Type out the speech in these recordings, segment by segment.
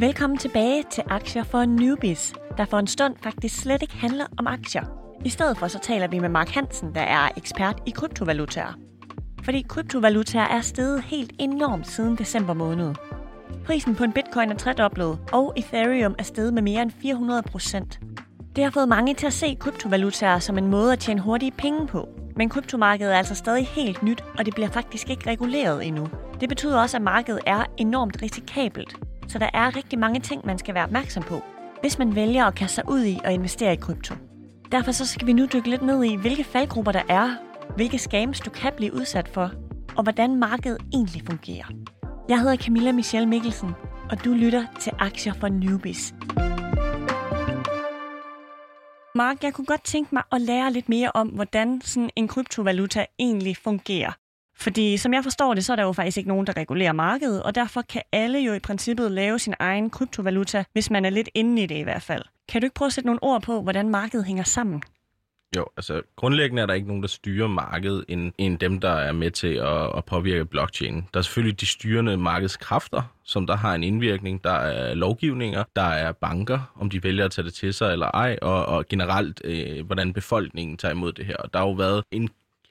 Velkommen tilbage til Aktier for Newbies, der for en stund faktisk slet ikke handler om aktier. I stedet for så taler vi med Mark Hansen, der er ekspert i kryptovalutaer. Fordi kryptovalutaer er steget helt enormt siden december måned. Prisen på en bitcoin er tredoblet, og Ethereum er steget med mere end 400 procent. Det har fået mange til at se kryptovalutaer som en måde at tjene hurtige penge på. Men kryptomarkedet er altså stadig helt nyt, og det bliver faktisk ikke reguleret endnu. Det betyder også, at markedet er enormt risikabelt. Så der er rigtig mange ting, man skal være opmærksom på, hvis man vælger at kaste sig ud i og investere i krypto. Derfor så skal vi nu dykke lidt ned i, hvilke faldgrupper der er, hvilke scams du kan blive udsat for, og hvordan markedet egentlig fungerer. Jeg hedder Camilla Michelle Mikkelsen, og du lytter til Aktier for Newbies. Mark, jeg kunne godt tænke mig at lære lidt mere om, hvordan sådan en kryptovaluta egentlig fungerer. Fordi som jeg forstår det, så er der jo faktisk ikke nogen, der regulerer markedet, og derfor kan alle jo i princippet lave sin egen kryptovaluta, hvis man er lidt inde i det i hvert fald. Kan du ikke prøve at sætte nogle ord på, hvordan markedet hænger sammen? Jo, altså grundlæggende er der ikke nogen, der styrer markedet, end, end dem, der er med til at, at påvirke blockchain. Der er selvfølgelig de styrende markedskræfter, som der har en indvirkning. Der er lovgivninger, der er banker, om de vælger at tage det til sig eller ej, og, og generelt, øh, hvordan befolkningen tager imod det her. Og der har jo været en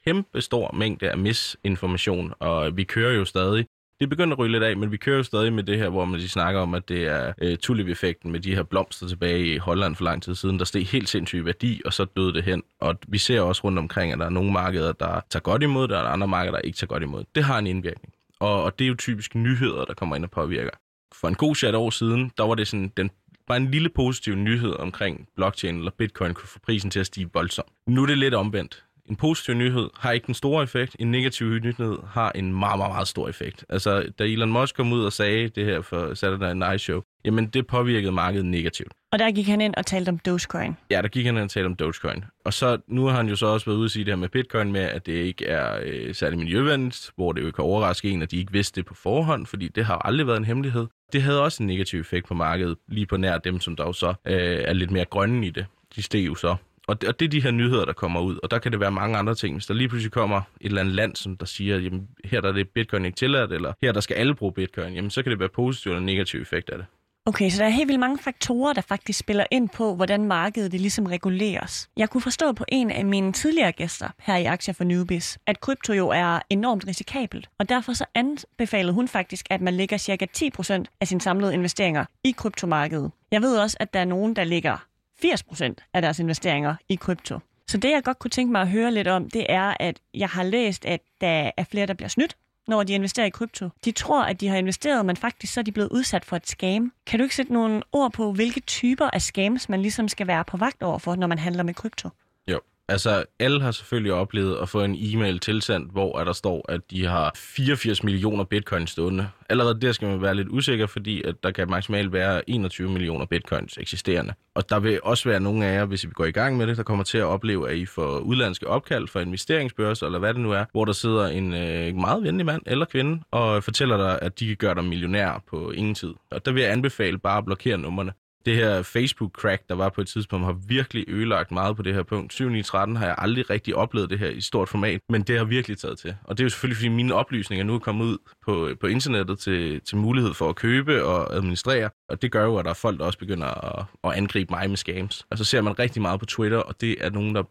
kæmpe stor mængde af misinformation, og vi kører jo stadig det er begyndt at ryge lidt af, men vi kører jo stadig med det her, hvor man lige snakker om, at det er øh, tulip-effekten med de her blomster tilbage i Holland for lang tid siden, der steg helt sindssygt værdi, og så døde det hen. Og vi ser også rundt omkring, at der er nogle markeder, der tager godt imod det, og der er andre markeder, der ikke tager godt imod det. Det har en indvirkning. Og, og det er jo typisk nyheder, der kommer ind og påvirker. For en god chat år siden, der var det sådan den bare en lille positiv nyhed omkring blockchain eller bitcoin kunne få prisen til at stige voldsomt. Nu er det lidt omvendt en positiv nyhed har ikke den store effekt, en negativ nyhed har en meget, meget, meget stor effekt. Altså, da Elon Musk kom ud og sagde det her for Saturday Night Show, jamen det påvirkede markedet negativt. Og der gik han ind og talte om Dogecoin. Ja, der gik han ind og talte om Dogecoin. Og så nu har han jo så også været ude at sige det her med Bitcoin med, at det ikke er øh, særlig miljøvenligt, hvor det jo kan overraske en, at de ikke vidste det på forhånd, fordi det har aldrig været en hemmelighed. Det havde også en negativ effekt på markedet, lige på nær dem, som der jo så øh, er lidt mere grønne i det. De steg jo så og det, og det er de her nyheder, der kommer ud, og der kan det være mange andre ting. Hvis der lige pludselig kommer et eller andet land, som der siger, jamen her der er det bitcoin ikke tilladt, eller her der skal alle bruge bitcoin, jamen så kan det være positiv eller negativ effekt af det. Okay, så der er helt vildt mange faktorer, der faktisk spiller ind på, hvordan markedet det ligesom reguleres. Jeg kunne forstå på en af mine tidligere gæster her i Aktier for Newbies, at krypto jo er enormt risikabelt, og derfor så anbefalede hun faktisk, at man lægger cirka 10% af sine samlede investeringer i kryptomarkedet. Jeg ved også, at der er nogen, der ligger 80% af deres investeringer i krypto. Så det, jeg godt kunne tænke mig at høre lidt om, det er, at jeg har læst, at der er flere, der bliver snydt, når de investerer i krypto. De tror, at de har investeret, men faktisk så er de blevet udsat for et scam. Kan du ikke sætte nogle ord på, hvilke typer af scams man ligesom skal være på vagt over for, når man handler med krypto? Jo, Altså, alle har selvfølgelig oplevet at få en e-mail tilsendt, hvor der står, at de har 84 millioner bitcoins stående. Allerede der skal man være lidt usikker, fordi at der kan maksimalt være 21 millioner bitcoins eksisterende. Og der vil også være nogle af jer, hvis vi går i gang med det, der kommer til at opleve, at I får udlandske opkald fra investeringsbørser, eller hvad det nu er, hvor der sidder en øh, meget venlig mand eller kvinde og fortæller dig, at de kan gøre dig millionær på ingen tid. Og der vil jeg anbefale bare at blokere nummerne det her Facebook-crack, der var på et tidspunkt, har virkelig ødelagt meget på det her punkt. 7 13 har jeg aldrig rigtig oplevet det her i stort format, men det har virkelig taget til. Og det er jo selvfølgelig, fordi mine oplysninger nu er kommet ud på, øh, på internettet til, til mulighed for at købe og administrere, og det gør jo, at der er folk, der også begynder at, at angribe mig med scams. Og så ser man rigtig meget på Twitter, og det er, nogen, der,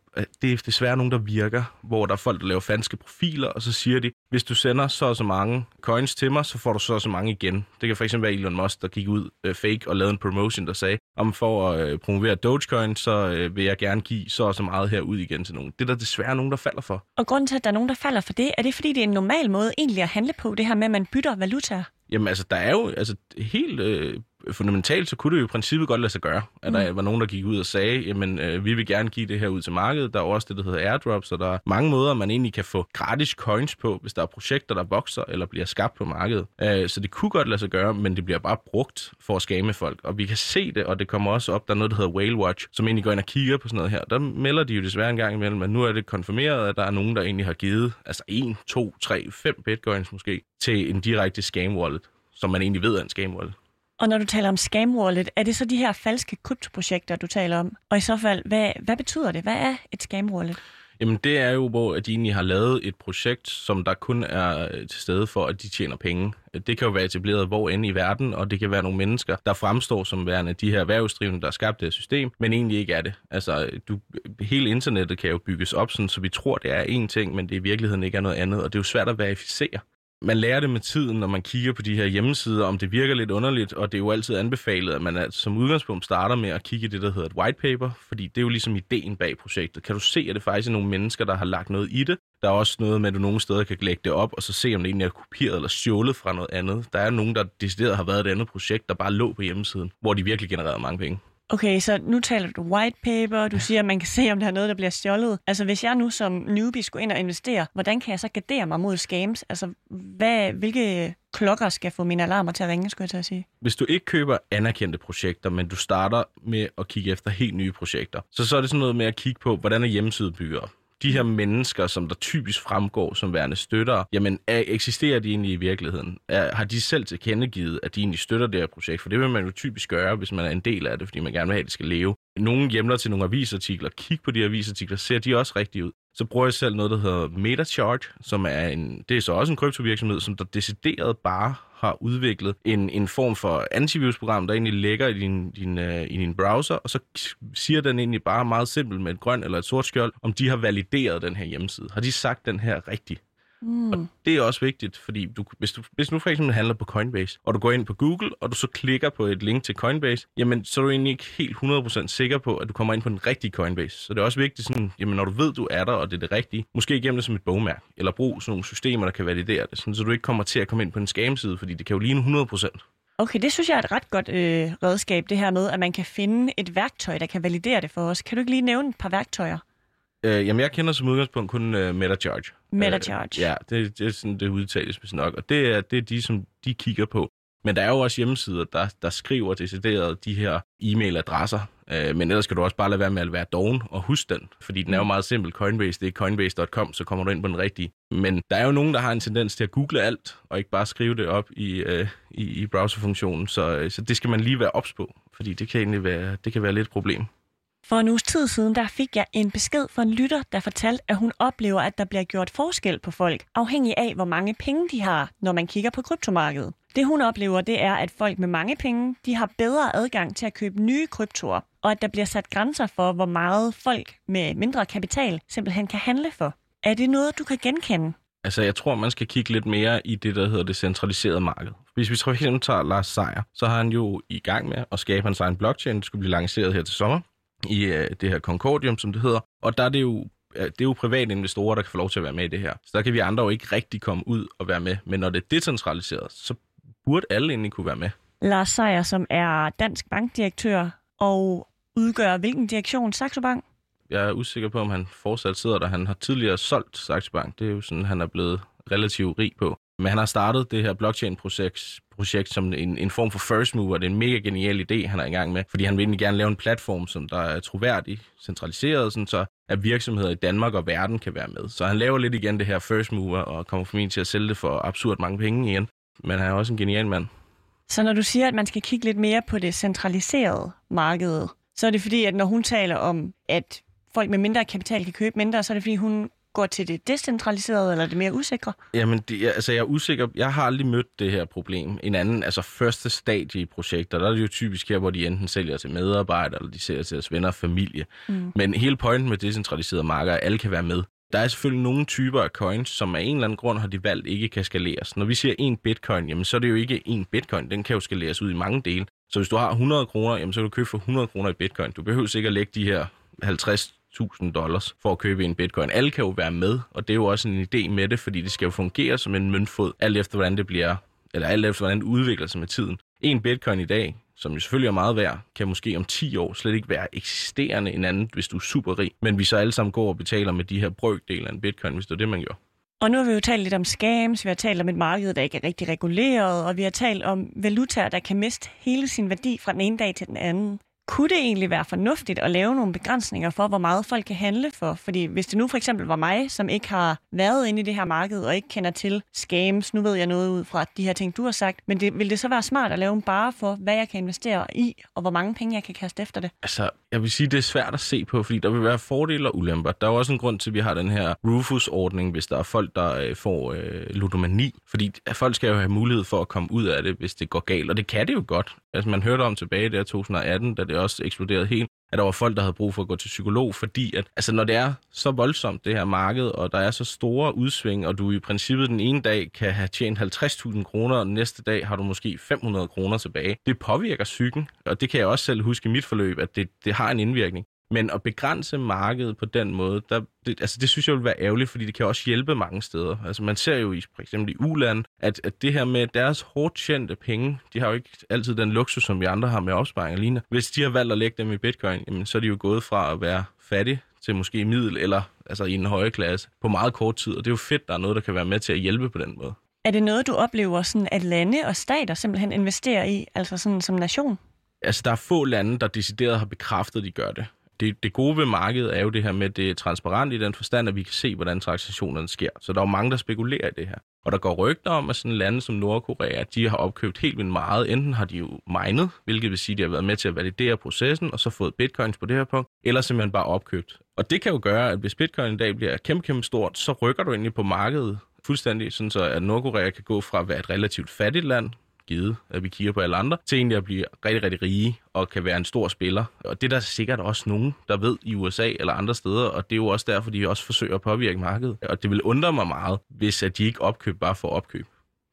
det er desværre nogen, der virker, hvor der er folk, der laver falske profiler, og så siger de, hvis du sender så og så mange coins til mig, så får du så og så mange igen. Det kan fx være Elon Musk, der gik ud øh, fake og lavede en promotion, der sagde, om for at øh, promovere Dogecoin, så øh, vil jeg gerne give så og så meget her ud igen til nogen. Det er der desværre nogen, der falder for. Og grunden til, at der er nogen, der falder for det, er det fordi, det er en normal måde egentlig at handle på, det her med, at man bytter valutaer? Jamen altså, der er jo altså, helt øh, fundamentalt, så kunne det jo i princippet godt lade sig gøre. At mm. der var nogen, der gik ud og sagde, jamen øh, vi vil gerne give det her ud til markedet. Der er også det, der hedder airdrops, og der er mange måder, man egentlig kan få gratis coins på, hvis der er projekter, der vokser eller bliver skabt på markedet. Øh, så det kunne godt lade sig gøre, men det bliver bare brugt for at skame folk. Og vi kan se det, og det kommer også op, der er noget, der hedder Whale Watch, som egentlig går ind og kigger på sådan noget her. Der melder de jo desværre en gang imellem, at nu er det konfirmeret, at der er nogen, der egentlig har givet altså 1, 2, 3, 5 bitcoins måske til en direkte scam wallet som man egentlig ved er en scam wallet. Og når du taler om scam wallet, er det så de her falske kryptoprojekter, du taler om? Og i så fald, hvad, hvad betyder det? Hvad er et scam wallet? Jamen det er jo, hvor de egentlig har lavet et projekt, som der kun er øh, til stede for, at de tjener penge. Det kan jo være etableret hvor end i verden, og det kan være nogle mennesker, der fremstår som værende de her erhvervsdrivende, der har skabt det her system, men egentlig ikke er det. Altså, du, hele internettet kan jo bygges op sådan, så vi tror, det er én ting, men det i virkeligheden ikke er noget andet, og det er jo svært at verificere man lærer det med tiden, når man kigger på de her hjemmesider, om det virker lidt underligt, og det er jo altid anbefalet, at man som udgangspunkt starter med at kigge i det, der hedder et white paper, fordi det er jo ligesom ideen bag projektet. Kan du se, at det faktisk er nogle mennesker, der har lagt noget i det? Der er også noget med, at du nogle steder kan lægge det op, og så se, om det egentlig er kopieret eller stjålet fra noget andet. Der er nogen, der decideret har været et andet projekt, der bare lå på hjemmesiden, hvor de virkelig genererede mange penge. Okay, så nu taler du white paper, du siger, at man kan se, om der er noget, der bliver stjålet. Altså, hvis jeg nu som newbie skulle ind og investere, hvordan kan jeg så gardere mig mod scams? Altså, hvad, hvilke klokker skal få mine alarmer til at ringe, skulle jeg til at sige? Hvis du ikke køber anerkendte projekter, men du starter med at kigge efter helt nye projekter, så så er det sådan noget med at kigge på, hvordan er hjemmesiden bygget op de her mennesker, som der typisk fremgår som værende støtter, jamen er, eksisterer de egentlig i virkeligheden? Er, har de selv tilkendegivet, at de egentlig støtter det her projekt? For det vil man jo typisk gøre, hvis man er en del af det, fordi man gerne vil have, at det skal leve. Nogle hjemler til nogle avisartikler. Kig på de avisartikler, ser de også rigtigt ud? Så bruger jeg selv noget, der hedder MetaCharge, som er en, det er så også en kryptovirksomhed, som der decideret bare har udviklet en, en form for antivirusprogram, der egentlig ligger i din, din, uh, i din browser, og så siger den egentlig bare meget simpelt med et grønt eller et sort skjold, om de har valideret den her hjemmeside. Har de sagt den her rigtigt? Mm. Og det er også vigtigt, fordi du, hvis, du, hvis nu for eksempel handler på Coinbase, og du går ind på Google, og du så klikker på et link til Coinbase, jamen så er du egentlig ikke helt 100% sikker på, at du kommer ind på den rigtige Coinbase. Så det er også vigtigt, sådan, jamen når du ved, du er der, og det er det rigtige, måske gemme det som et bogmærke, eller brug sådan nogle systemer, der kan validere det, sådan, så du ikke kommer til at komme ind på en scam-side, fordi det kan jo ligne 100%. Okay, det synes jeg er et ret godt øh, redskab, det her med, at man kan finde et værktøj, der kan validere det for os. Kan du ikke lige nævne et par værktøjer? Øh, jamen, jeg kender som udgangspunkt kun uh, MetaCharge. MetaCharge. Øh, ja, det, det er sådan, det udtales hvis nok. Og det er, det er de, som de kigger på. Men der er jo også hjemmesider, der, der skriver decideret de her e-mailadresser. Øh, men ellers skal du også bare lade være med at være doven og huske den. Fordi den er jo mm. meget simpel. Coinbase, det er coinbase.com, så kommer du ind på den rigtige. Men der er jo nogen, der har en tendens til at google alt, og ikke bare skrive det op i, øh, i, i browserfunktionen. Så, øh, så det skal man lige være ops på, fordi det kan egentlig være, det kan være lidt et problem. For en uges tid siden, der fik jeg en besked fra en lytter, der fortalte, at hun oplever, at der bliver gjort forskel på folk, afhængig af, hvor mange penge de har, når man kigger på kryptomarkedet. Det hun oplever, det er, at folk med mange penge, de har bedre adgang til at købe nye kryptoer, og at der bliver sat grænser for, hvor meget folk med mindre kapital simpelthen kan handle for. Er det noget, du kan genkende? Altså, jeg tror, man skal kigge lidt mere i det, der hedder det centraliserede marked. Hvis vi for eksempel tager Lars Seier, så har han jo i gang med at skabe hans egen blockchain. der skulle blive lanceret her til sommer i uh, det her Concordium, som det hedder. Og der er det jo det er jo private investorer, der kan få lov til at være med i det her. Så der kan vi andre jo ikke rigtig komme ud og være med. Men når det er decentraliseret, så burde alle egentlig kunne være med. Lars Seier, som er dansk bankdirektør og udgør hvilken direktion? Saxo Bank? Jeg er usikker på, om han fortsat sidder der. Han har tidligere solgt Saxo Bank. Det er jo sådan, han er blevet relativt rig på. Men han har startet det her blockchain-projekt projekt som en, en form for first mover. Det er en mega genial idé, han er i gang med, fordi han vil egentlig gerne lave en platform, som der er troværdig, centraliseret, sådan så at virksomheder i Danmark og verden kan være med. Så han laver lidt igen det her first mover, og kommer formentlig til at sælge det for absurd mange penge igen. Men han er også en genial mand. Så når du siger, at man skal kigge lidt mere på det centraliserede marked, så er det fordi, at når hun taler om, at folk med mindre kapital kan købe mindre, så er det fordi, hun går til det decentraliserede, eller det mere usikre? Jamen, det, altså jeg er usikker. Jeg har aldrig mødt det her problem. En anden, altså første stadie i projekter, der er det jo typisk her, hvor de enten sælger til medarbejdere, eller de sælger til deres venner og familie. Mm. Men hele pointen med decentraliserede markeder er, at alle kan være med. Der er selvfølgelig nogle typer af coins, som af en eller anden grund har de valgt ikke kan skaleres. Når vi siger en bitcoin, jamen så er det jo ikke en bitcoin. Den kan jo skaleres ud i mange dele. Så hvis du har 100 kroner, jamen så kan du købe for 100 kroner i bitcoin. Du behøver ikke at lægge de her 50 1000 dollars for at købe en bitcoin. Alle kan jo være med, og det er jo også en idé med det, fordi det skal jo fungere som en møntfod, alt efter hvordan det bliver, eller alt efter hvordan det udvikler sig med tiden. En bitcoin i dag, som jo selvfølgelig er meget værd, kan måske om 10 år slet ikke være eksisterende en anden, hvis du er super rig. Men vi så alle sammen går og betaler med de her brøkdele af en bitcoin, hvis det er det, man gør. Og nu har vi jo talt lidt om scams, vi har talt om et marked, der ikke er rigtig reguleret, og vi har talt om valutaer, der kan miste hele sin værdi fra den ene dag til den anden kunne det egentlig være fornuftigt at lave nogle begrænsninger for, hvor meget folk kan handle for? Fordi hvis det nu for eksempel var mig, som ikke har været inde i det her marked og ikke kender til scams, nu ved jeg noget ud fra de her ting, du har sagt, men det, vil det så være smart at lave en bare for, hvad jeg kan investere i, og hvor mange penge jeg kan kaste efter det? Altså, jeg vil sige, det er svært at se på, fordi der vil være fordele og ulemper. Der er jo også en grund til, at vi har den her Rufus-ordning, hvis der er folk, der øh, får øh, ludomani. Fordi folk skal jo have mulighed for at komme ud af det, hvis det går galt. Og det kan det jo godt. Altså, man hørte om tilbage der 2018, da det også eksploderede helt, at der var folk, der havde brug for at gå til psykolog, fordi at, altså, når det er så voldsomt, det her marked, og der er så store udsving, og du i princippet den ene dag kan have tjent 50.000 kroner, og den næste dag har du måske 500 kroner tilbage. Det påvirker psyken, og det kan jeg også selv huske i mit forløb, at det, det har en indvirkning. Men at begrænse markedet på den måde, der, det, altså det synes jeg vil være ærgerligt, fordi det kan også hjælpe mange steder. Altså man ser jo i, for eksempel i Uland, at, at det her med deres hårdt tjente penge, de har jo ikke altid den luksus, som vi andre har med opsparing og lignende. Hvis de har valgt at lægge dem i bitcoin, jamen, så er de jo gået fra at være fattige til måske middel eller altså i en høje klasse på meget kort tid. Og det er jo fedt, der er noget, der kan være med til at hjælpe på den måde. Er det noget, du oplever, sådan, at lande og stater simpelthen investerer i, altså sådan som nation? Altså, der er få lande, der decideret har bekræftet, at de gør det det, det gode ved markedet er jo det her med, at det er transparent i den forstand, at vi kan se, hvordan transaktionerne sker. Så der er jo mange, der spekulerer i det her. Og der går rygter om, at sådan lande som Nordkorea, de har opkøbt helt vildt meget. Enten har de jo minet, hvilket vil sige, at de har været med til at validere processen, og så fået bitcoins på det her punkt, eller simpelthen bare opkøbt. Og det kan jo gøre, at hvis bitcoin i dag bliver kæmpe, kæmpe stort, så rykker du egentlig på markedet fuldstændig, sådan så at Nordkorea kan gå fra at være et relativt fattigt land, givet, at vi kigger på alle andre, til egentlig at blive rigtig, rigtig rige og kan være en stor spiller. Og det er der sikkert også nogen, der ved i USA eller andre steder, og det er jo også derfor, de også forsøger at påvirke markedet. Og det vil undre mig meget, hvis at de ikke opkøber bare for opkøb,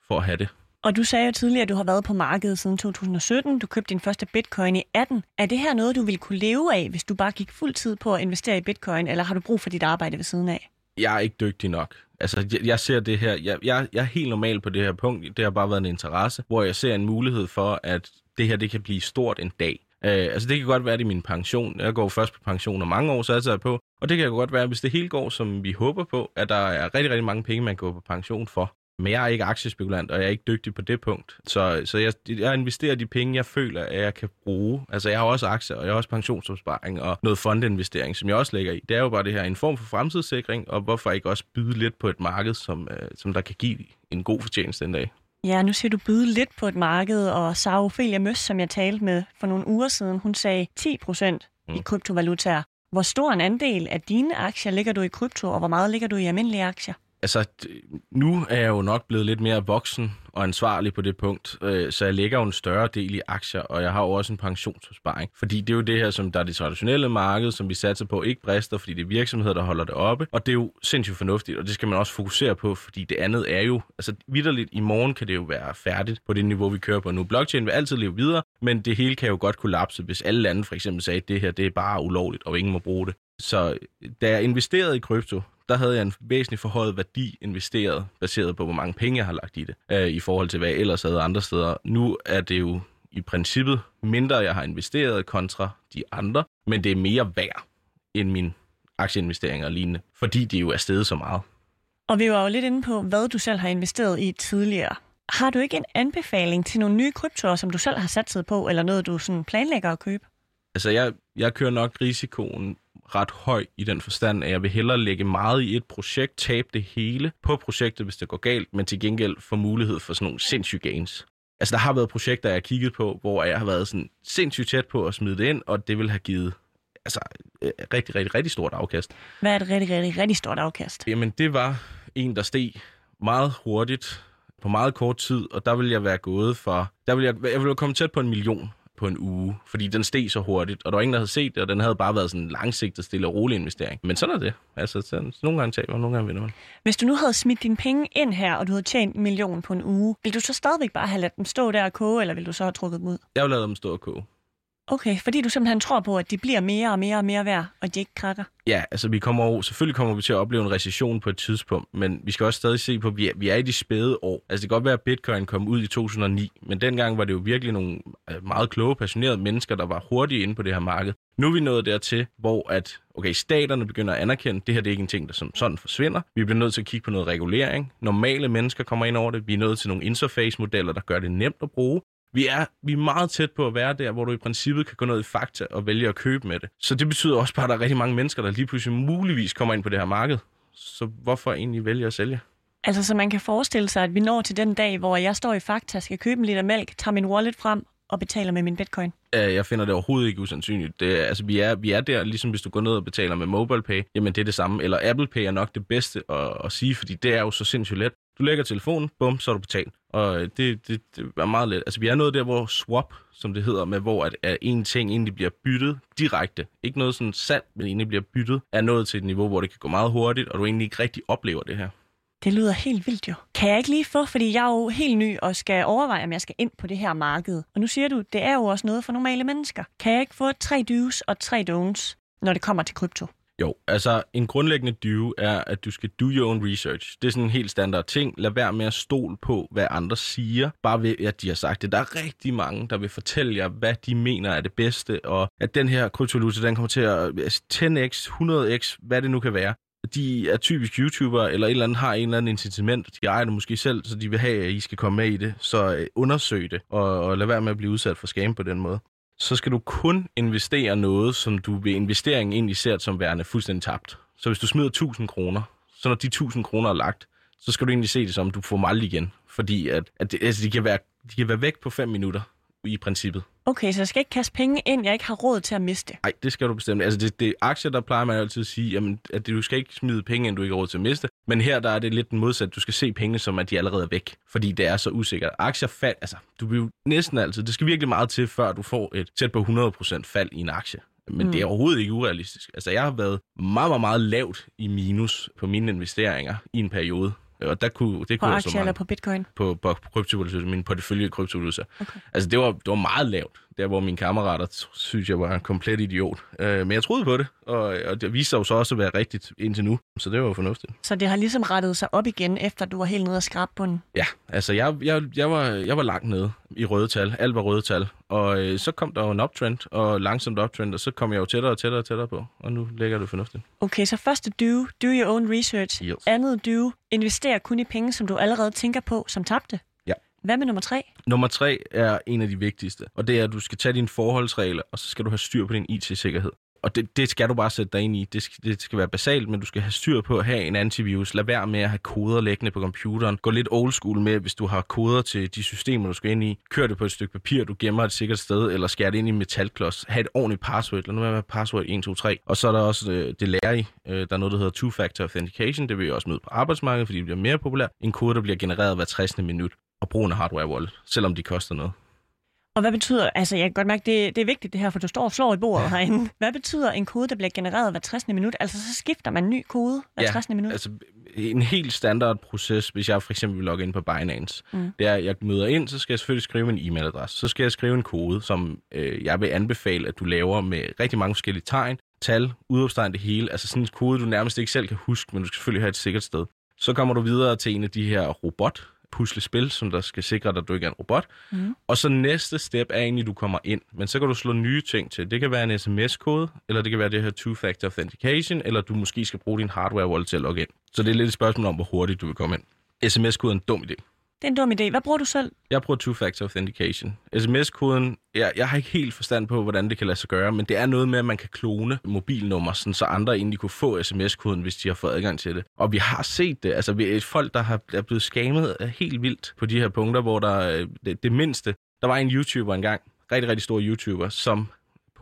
for at have det. Og du sagde jo tidligere, at du har været på markedet siden 2017. Du købte din første bitcoin i 18. Er det her noget, du vil kunne leve af, hvis du bare gik fuld tid på at investere i bitcoin, eller har du brug for dit arbejde ved siden af? Jeg er ikke dygtig nok. Altså, jeg, jeg ser det her, jeg, jeg, jeg er helt normal på det her punkt. Det har bare været en interesse, hvor jeg ser en mulighed for, at det her det kan blive stort en dag. Øh, altså, det kan godt være, det er min pension. Jeg går først på pension om mange år, så jeg på. Og det kan godt være, hvis det hele går, som vi håber på, at der er rigtig, rigtig mange penge, man går på pension for. Men jeg er ikke aktiespekulant, og jeg er ikke dygtig på det punkt. Så, så jeg, jeg investerer de penge, jeg føler, at jeg kan bruge. Altså, jeg har også aktier, og jeg har også pensionsopsparing og noget fondinvestering, som jeg også lægger i. Det er jo bare det her en form for fremtidssikring, og hvorfor ikke også byde lidt på et marked, som, øh, som der kan give en god fortjeneste den dag. Ja, nu ser du byde lidt på et marked, og Sara Ophelia Møs, som jeg talte med for nogle uger siden, hun sagde 10 procent mm. i kryptovalutaer. Hvor stor en andel af dine aktier ligger du i krypto, og hvor meget ligger du i almindelige aktier? Altså, nu er jeg jo nok blevet lidt mere voksen og ansvarlig på det punkt, øh, så jeg lægger jo en større del i aktier, og jeg har jo også en pensionsopsparing. Fordi det er jo det her, som der er det traditionelle marked, som vi satser på, ikke brister, fordi det er virksomheder, der holder det oppe. Og det er jo sindssygt fornuftigt, og det skal man også fokusere på, fordi det andet er jo, altså vidderligt, i morgen kan det jo være færdigt på det niveau, vi kører på nu. Blockchain vil altid leve videre, men det hele kan jo godt kollapse, hvis alle lande for eksempel sagde, at det her det er bare ulovligt, og ingen må bruge det. Så da jeg investerede i krypto, der havde jeg en væsentlig forhøjet værdi investeret, baseret på, hvor mange penge jeg har lagt i det, øh, i forhold til, hvad jeg ellers havde andre steder. Nu er det jo i princippet mindre, jeg har investeret kontra de andre, men det er mere værd end min aktieinvesteringer og lignende, fordi de jo er steget så meget. Og vi var jo lidt inde på, hvad du selv har investeret i tidligere. Har du ikke en anbefaling til nogle nye kryptoer, som du selv har satset på, eller noget, du sådan planlægger at købe? Altså, jeg, jeg kører nok risikoen ret høj i den forstand, at jeg vil hellere lægge meget i et projekt, tabe det hele på projektet, hvis det går galt, men til gengæld få mulighed for sådan nogle sindssyge gains. Altså, der har været projekter, jeg har kigget på, hvor jeg har været sådan sindssygt tæt på at smide det ind, og det vil have givet altså, øh, rigtig, rigtig, rigtig stort afkast. Hvad er et rigtig, rigtig, rigtig stort afkast? Jamen, det var en, der steg meget hurtigt på meget kort tid, og der vil jeg være gået for... Der vil jeg, jeg vil komme tæt på en million på en uge, fordi den steg så hurtigt, og der var ingen, der havde set det, og den havde bare været sådan en langsigtet, stille og rolig investering. Men sådan er det. Altså, sådan, nogle gange taber man, nogle gange vinder man. Hvis du nu havde smidt dine penge ind her, og du havde tjent en million på en uge, vil du så stadigvæk bare have ladet dem stå der og koge, eller vil du så have trukket dem ud? Jeg vil lade dem stå og koge. Okay, fordi du simpelthen tror på, at de bliver mere og mere og mere værd, og de ikke krakker? Ja, altså vi kommer over, selvfølgelig kommer vi til at opleve en recession på et tidspunkt, men vi skal også stadig se på, at vi er, vi er i de spæde år. Altså det kan godt være, at bitcoin kom ud i 2009, men dengang var det jo virkelig nogle øh, meget kloge, passionerede mennesker, der var hurtige inde på det her marked. Nu er vi nået dertil, hvor at, okay, staterne begynder at anerkende, at det her det er ikke en ting, der som sådan forsvinder. Vi bliver nødt til at kigge på noget regulering. Normale mennesker kommer ind over det. Vi er nødt til nogle interface-modeller, der gør det nemt at bruge. Vi er, vi er meget tæt på at være der, hvor du i princippet kan gå ned i fakta og vælge at købe med det. Så det betyder også bare, at der er rigtig mange mennesker, der lige pludselig muligvis kommer ind på det her marked. Så hvorfor egentlig vælge at sælge? Altså, så man kan forestille sig, at vi når til den dag, hvor jeg står i Fakta, skal købe en liter mælk, tager min wallet frem og betaler med min bitcoin. Jeg finder det overhovedet ikke usandsynligt. Det, altså, vi, er, vi er der, ligesom hvis du går ned og betaler med MobilePay, jamen det er det samme. Eller Apple Pay er nok det bedste at, at sige, fordi det er jo så sindssygt let. Du lægger telefonen, bum, så er du betalt. Og øh, det, det, det er meget let. Altså vi er noget der, hvor swap, som det hedder, med hvor at, at en ting egentlig bliver byttet direkte. Ikke noget sådan salg, men egentlig bliver byttet, er nået til et niveau, hvor det kan gå meget hurtigt, og du egentlig ikke rigtig oplever det her. Det lyder helt vildt jo. Kan jeg ikke lige få, fordi jeg er jo helt ny og skal overveje, om jeg skal ind på det her marked. Og nu siger du, det er jo også noget for normale mennesker. Kan jeg ikke få tre do's og tre don'ts, når det kommer til krypto? Jo, altså en grundlæggende do er, at du skal do your own research. Det er sådan en helt standard ting. Lad være med at stole på, hvad andre siger, bare ved, at de har sagt det. Der er rigtig mange, der vil fortælle jer, hvad de mener er det bedste, og at den her kryptovaluta, den kommer til at altså 10x, 100x, hvad det nu kan være. De er typisk YouTuber, eller et eller andet har en eller anden incitament. De ejer det måske selv, så de vil have, at I skal komme med i det. Så øh, undersøg det, og, og lad være med at blive udsat for scam på den måde så skal du kun investere noget, som du ved investeringen egentlig ser som værende fuldstændig tabt. Så hvis du smider 1000 kroner, så når de 1000 kroner er lagt, så skal du egentlig se det som, du får dem aldrig igen. Fordi at, at det, altså, de, kan være, de kan være væk på 5 minutter i princippet. Okay, så jeg skal ikke kaste penge ind, jeg ikke har råd til at miste. Nej, det skal du bestemt. Altså det, det er aktier, der plejer man altid at sige, jamen, at du skal ikke smide penge, ind du ikke har råd til at miste. Men her der er det lidt den modsatte. Du skal se pengene, som at de allerede er væk, fordi det er så usikkert. Aktier fald, altså du vil jo næsten altid, det skal virkelig meget til, før du får et tæt på 100% fald i en aktie. Men mm. det er overhovedet ikke urealistisk. Altså jeg har været meget, meget, meget lavt i minus på mine investeringer i en periode. Og der kunne, det På kunne aktier så eller på bitcoin? på, på kryptovaluta, min portefølje i kryptovaluta. Okay. Altså, det var, det var meget lavt, der hvor mine kammerater synes, jeg var en komplet idiot. Øh, men jeg troede på det, og, og det viste sig jo så også at være rigtigt indtil nu, så det var jo fornuftigt. Så det har ligesom rettet sig op igen, efter du var helt nede og skrabe bunden. Ja, altså, jeg, jeg, jeg, var, jeg var langt nede i røde tal. Alt var røde tal. Og øh, så kom der jo en uptrend, og langsomt uptrend, og så kom jeg jo tættere og tættere og tættere på, og nu ligger det fornuftigt. Okay, så første do, do your own research. Yes. Andet do, investere kun i penge, som du allerede tænker på, som tabte. Hvad med nummer tre? Nummer tre er en af de vigtigste, og det er, at du skal tage dine forholdsregler, og så skal du have styr på din IT-sikkerhed. Og det, det skal du bare sætte dig ind i. Det skal, det skal være basalt, men du skal have styr på at have en antivirus. Lad være med at have koder liggende på computeren. Gå lidt old school med, hvis du har koder til de systemer, du skal ind i. Kør det på et stykke papir, du gemmer et sikkert sted, eller skær det ind i en metalklods. Ha' et ordentligt password. Lad nu være med password 1, 2, 3. Og så er der også øh, det lærer I. Øh, der er noget, der hedder two-factor authentication. Det vil jeg også møde på arbejdsmarkedet, fordi det bliver mere populært. En kode, der bliver genereret hver 60. minut. Brugen af hardware wallet, selvom de koster noget. Og hvad betyder, altså jeg kan godt mærke, det, det er vigtigt det her, for du står og slår i bordet herinde. Hvad betyder en kode, der bliver genereret hver 60. minut? Altså så skifter man en ny kode hver 60. minut? altså en helt standard proces, hvis jeg for eksempel vil logge ind på Binance, mm. det er, at jeg møder ind, så skal jeg selvfølgelig skrive en e-mailadresse. Så skal jeg skrive en kode, som øh, jeg vil anbefale, at du laver med rigtig mange forskellige tegn, tal, udopstegn det hele. Altså sådan en kode, du nærmest ikke selv kan huske, men du skal selvfølgelig have et sikkert sted. Så kommer du videre til en af de her robot puslespil, som der skal sikre dig, at du ikke er en robot. Mm. Og så næste step er egentlig, at du kommer ind. Men så kan du slå nye ting til. Det kan være en sms-kode, eller det kan være det her two-factor authentication, eller du måske skal bruge din hardware wallet til at logge ind. Så det er lidt et spørgsmål om, hvor hurtigt du vil komme ind. SMS-koden er en dum idé. Det er en dum idé. Hvad bruger du selv? Jeg bruger two-factor authentication. SMS-koden, jeg, jeg har ikke helt forstand på, hvordan det kan lade sig gøre, men det er noget med, at man kan klone mobilnummer, sådan, så andre egentlig kunne få sms-koden, hvis de har fået adgang til det. Og vi har set det. Altså, vi er folk, der har, er blevet skamet helt vildt på de her punkter, hvor der øh, det, det mindste... Der var en YouTuber engang, rigtig, rigtig stor YouTuber, som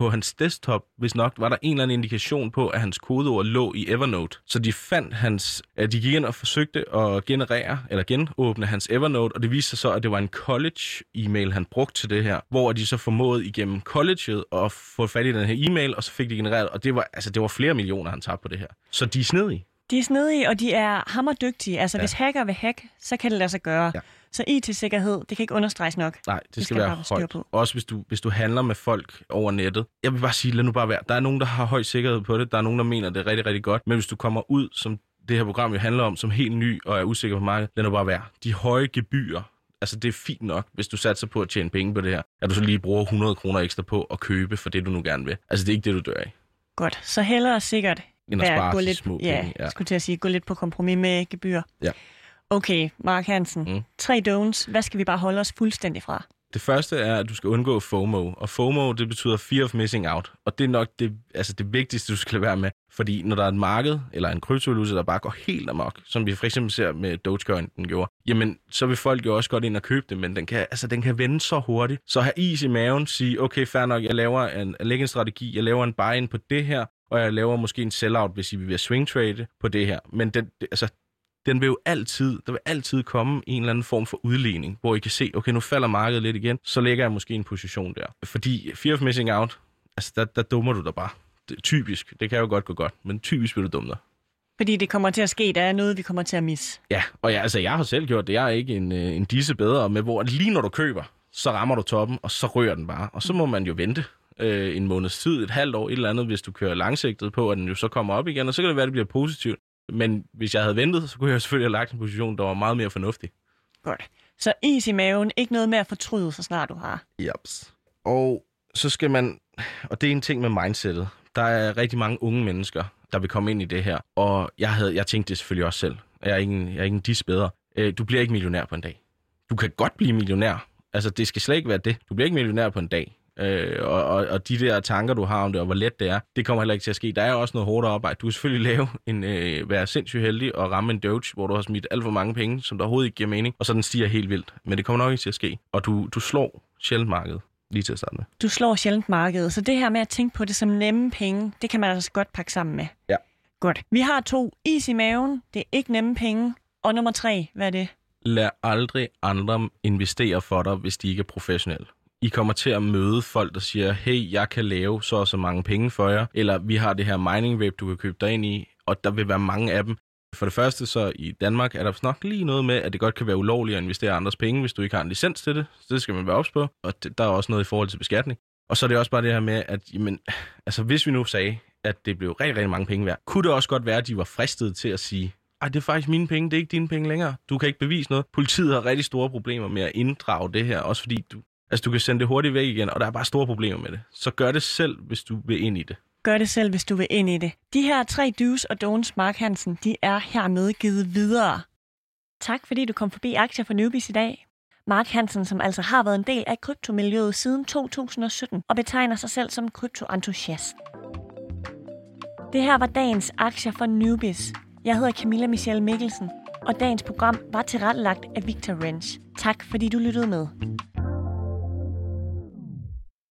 på hans desktop, hvis nok, var der en eller anden indikation på, at hans kodeord lå i Evernote. Så de fandt hans, at de gik ind og forsøgte at generere, eller genåbne hans Evernote, og det viste sig så, at det var en college-e-mail, han brugte til det her, hvor de så formåede igennem colleget at få fat i den her e-mail, og så fik de genereret, og det var, altså, det var flere millioner, han tabte på det her. Så de er snedige. De er snedige, og de er hammerdygtige. Altså, ja. hvis hacker vil hack, så kan det lade sig gøre. Ja. Så IT-sikkerhed, det kan ikke understreges nok. Nej, det, Det skal, skal være højt. på. Også hvis du, hvis du handler med folk over nettet. Jeg vil bare sige, lad nu bare være. Der er nogen, der har høj sikkerhed på det. Der er nogen, der mener, det er rigtig, rigtig godt. Men hvis du kommer ud, som det her program jo handler om, som helt ny og er usikker på markedet, lad nu bare være. De høje gebyrer, altså det er fint nok, hvis du satser på at tjene penge på det her, at du så lige bruger 100 kroner ekstra på at købe for det, du nu gerne vil. Altså det er ikke det, du dør af. Godt. Så hellere sikkert End at spare gå lidt, små ja, penge, ja. skulle til at sige, gå lidt på kompromis med gebyr. Ja. Okay, Mark Hansen. Mm. Tre don'ts. Hvad skal vi bare holde os fuldstændig fra? Det første er, at du skal undgå FOMO. Og FOMO, det betyder Fear of Missing Out. Og det er nok det, altså det vigtigste, du skal være med. Fordi når der er et marked, eller en kryptovaluta, der bare går helt amok, som vi for eksempel ser med Dogecoin, den gjorde, jamen, så vil folk jo også godt ind og købe det, men den kan, altså, den kan vende så hurtigt. Så have is i maven, sige, okay, fair nok, jeg laver en, jeg lægger en strategi, jeg laver en buy-in på det her, og jeg laver måske en sell-out, hvis I vil swing trade på det her. Men den, altså, den vil jo altid, der vil altid komme en eller anden form for udligning, hvor I kan se, okay, nu falder markedet lidt igen, så lægger jeg måske en position der. Fordi fear of missing out, altså der, der dummer du dig bare. Det, typisk, det kan jo godt gå godt, men typisk vil du dumme dig. Fordi det kommer til at ske, der er noget, vi kommer til at misse. Ja, og jeg, altså, jeg har selv gjort det. Jeg er ikke en, øh, en disse bedre med, hvor lige når du køber, så rammer du toppen, og så rører den bare. Og så må man jo vente øh, en måneds tid, et halvt år, et eller andet, hvis du kører langsigtet på, at den jo så kommer op igen, og så kan det være, at det bliver positivt. Men hvis jeg havde ventet, så kunne jeg selvfølgelig have lagt en position, der var meget mere fornuftig. Godt. Så is i maven, ikke noget med at fortryde, så snart du har. Japs. Og så skal man, og det er en ting med mindsetet, der er rigtig mange unge mennesker, der vil komme ind i det her. Og jeg, havde, jeg tænkte det selvfølgelig også selv. Jeg er ikke en, jeg er ikke en dis bedre. Øh, du bliver ikke millionær på en dag. Du kan godt blive millionær. Altså, det skal slet ikke være det. Du bliver ikke millionær på en dag. Øh, og, og, og de der tanker, du har om det, og hvor let det er, det kommer heller ikke til at ske. Der er også noget hårdt arbejde. Du kan selvfølgelig lave en, øh, være sindssygt heldig og ramme en doge, hvor du har smidt alt for mange penge, som der overhovedet ikke giver mening, og så den stiger helt vildt. Men det kommer nok ikke til at ske. Og du, du slår sjældent markedet lige til at starte med. Du slår sjældent markedet, så det her med at tænke på det som nemme penge, det kan man altså godt pakke sammen med. Ja. Godt. Vi har to. Is i maven, det er ikke nemme penge. Og nummer tre, hvad er det? Lad aldrig andre investere for dig, hvis de ikke er professionelle. I kommer til at møde folk, der siger, hey, jeg kan lave så og så mange penge for jer, eller vi har det her mining web, du kan købe dig ind i, og der vil være mange af dem. For det første, så i Danmark er der nok lige noget med, at det godt kan være ulovligt at investere andres penge, hvis du ikke har en licens til det. Så det skal man være ops på. Og det, der er også noget i forhold til beskatning. Og så er det også bare det her med, at jamen, altså, hvis vi nu sagde, at det blev rigtig, rigtig mange penge værd, kunne det også godt være, at de var fristet til at sige, ej, det er faktisk mine penge, det er ikke dine penge længere. Du kan ikke bevise noget. Politiet har rigtig store problemer med at inddrage det her, også fordi du, altså, du kan sende det hurtigt væk igen, og der er bare store problemer med det. Så gør det selv, hvis du vil ind i det. Gør det selv, hvis du vil ind i det. De her tre do's og don'ts, Mark Hansen, de er hermed givet videre. Tak fordi du kom forbi Aktier for Newbies i dag. Mark Hansen, som altså har været en del af kryptomiljøet siden 2017 og betegner sig selv som kryptoentusiast. Det her var dagens Aktier for Newbies. Jeg hedder Camilla Michelle Mikkelsen, og dagens program var tilrettelagt af Victor Rensch. Tak fordi du lyttede med.